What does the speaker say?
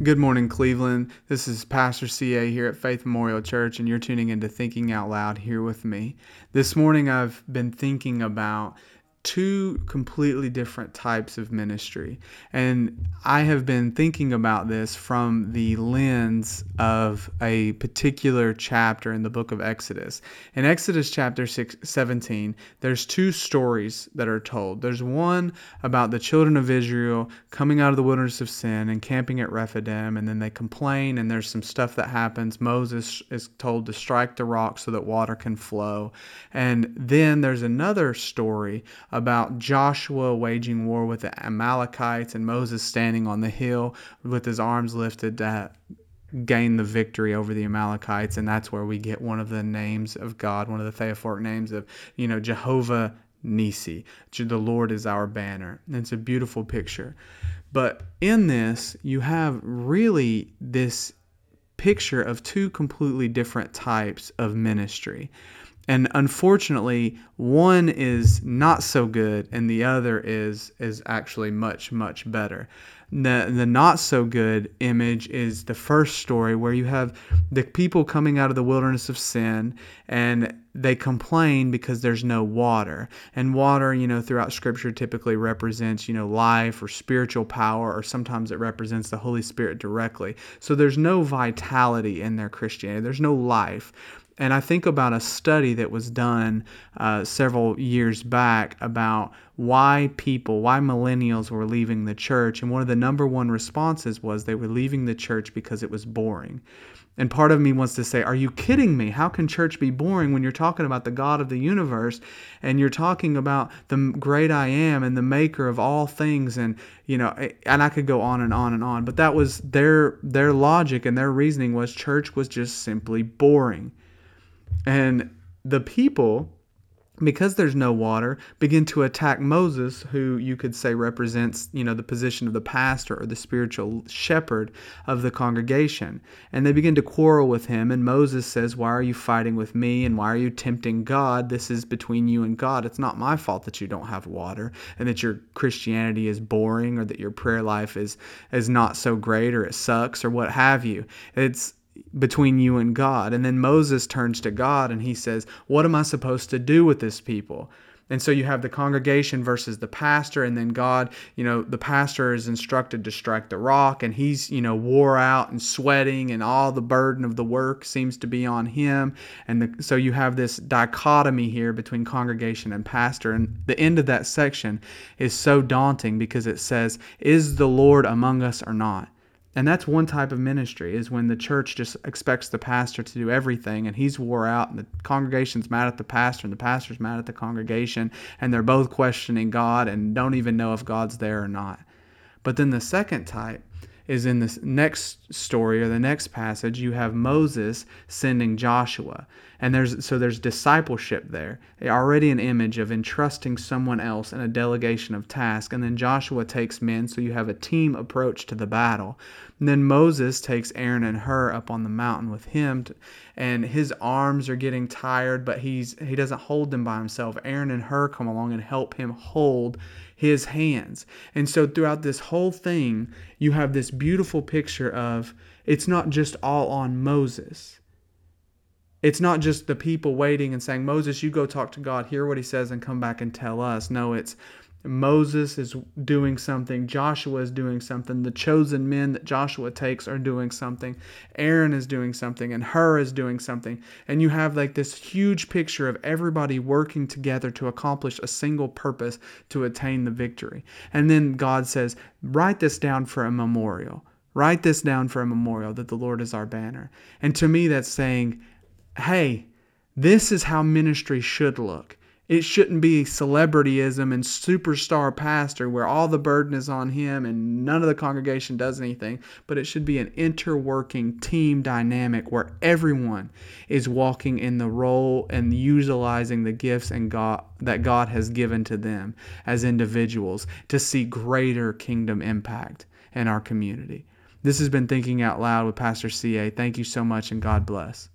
Good morning, Cleveland. This is Pastor CA here at Faith Memorial Church, and you're tuning into Thinking Out Loud here with me. This morning, I've been thinking about two completely different types of ministry. And I have been thinking about this from the lens of a particular chapter in the book of Exodus. In Exodus chapter six, 17, there's two stories that are told. There's one about the children of Israel coming out of the wilderness of sin and camping at Rephidim, and then they complain, and there's some stuff that happens. Moses is told to strike the rock so that water can flow. And then there's another story about Joshua waging war with the Amalekites and Moses standing on the hill with his arms lifted to gain the victory over the Amalekites. And that's where we get one of the names of God, one of the theophoric names of, you know, Jehovah Nisi. The Lord is our banner. And it's a beautiful picture. But in this, you have really this picture of two completely different types of ministry. And unfortunately, one is not so good and the other is is actually much much better. The the not so good image is the first story where you have the people coming out of the wilderness of sin and they complain because there's no water. And water, you know, throughout scripture typically represents, you know, life or spiritual power or sometimes it represents the Holy Spirit directly. So there's no vitality in their Christianity. There's no life. And I think about a study that was done uh, several years back about why people, why millennials were leaving the church. And one of the number one responses was they were leaving the church because it was boring. And part of me wants to say, Are you kidding me? How can church be boring when you're talking about the God of the universe and you're talking about the great I am and the maker of all things? And, you know, and I could go on and on and on. But that was their, their logic and their reasoning was church was just simply boring. And the people, because there's no water, begin to attack Moses, who you could say represents, you know, the position of the pastor or the spiritual shepherd of the congregation. And they begin to quarrel with him. And Moses says, Why are you fighting with me? And why are you tempting God? This is between you and God. It's not my fault that you don't have water and that your Christianity is boring or that your prayer life is, is not so great or it sucks or what have you. It's between you and God. And then Moses turns to God and he says, What am I supposed to do with this people? And so you have the congregation versus the pastor, and then God, you know, the pastor is instructed to strike the rock, and he's, you know, wore out and sweating, and all the burden of the work seems to be on him. And the, so you have this dichotomy here between congregation and pastor. And the end of that section is so daunting because it says, Is the Lord among us or not? And that's one type of ministry is when the church just expects the pastor to do everything and he's wore out and the congregation's mad at the pastor and the pastor's mad at the congregation and they're both questioning God and don't even know if God's there or not. But then the second type is in this next story or the next passage you have Moses sending Joshua. And there's so there's discipleship there already an image of entrusting someone else in a delegation of task. And then Joshua takes men so you have a team approach to the battle. And then Moses takes Aaron and Hur up on the mountain with him to, and his arms are getting tired but he's he doesn't hold them by himself. Aaron and Hur come along and help him hold his hands. And so throughout this whole thing, you have this beautiful picture of it's not just all on Moses. It's not just the people waiting and saying, Moses, you go talk to God, hear what he says, and come back and tell us. No, it's Moses is doing something, Joshua is doing something, the chosen men that Joshua takes are doing something, Aaron is doing something, and Hur is doing something. And you have like this huge picture of everybody working together to accomplish a single purpose to attain the victory. And then God says, Write this down for a memorial. Write this down for a memorial that the Lord is our banner. And to me, that's saying, Hey, this is how ministry should look. It shouldn't be celebrityism and superstar pastor where all the burden is on him and none of the congregation does anything, but it should be an interworking team dynamic where everyone is walking in the role and utilizing the gifts and God that God has given to them as individuals to see greater kingdom impact in our community. This has been Thinking Out Loud with Pastor CA. Thank you so much and God bless.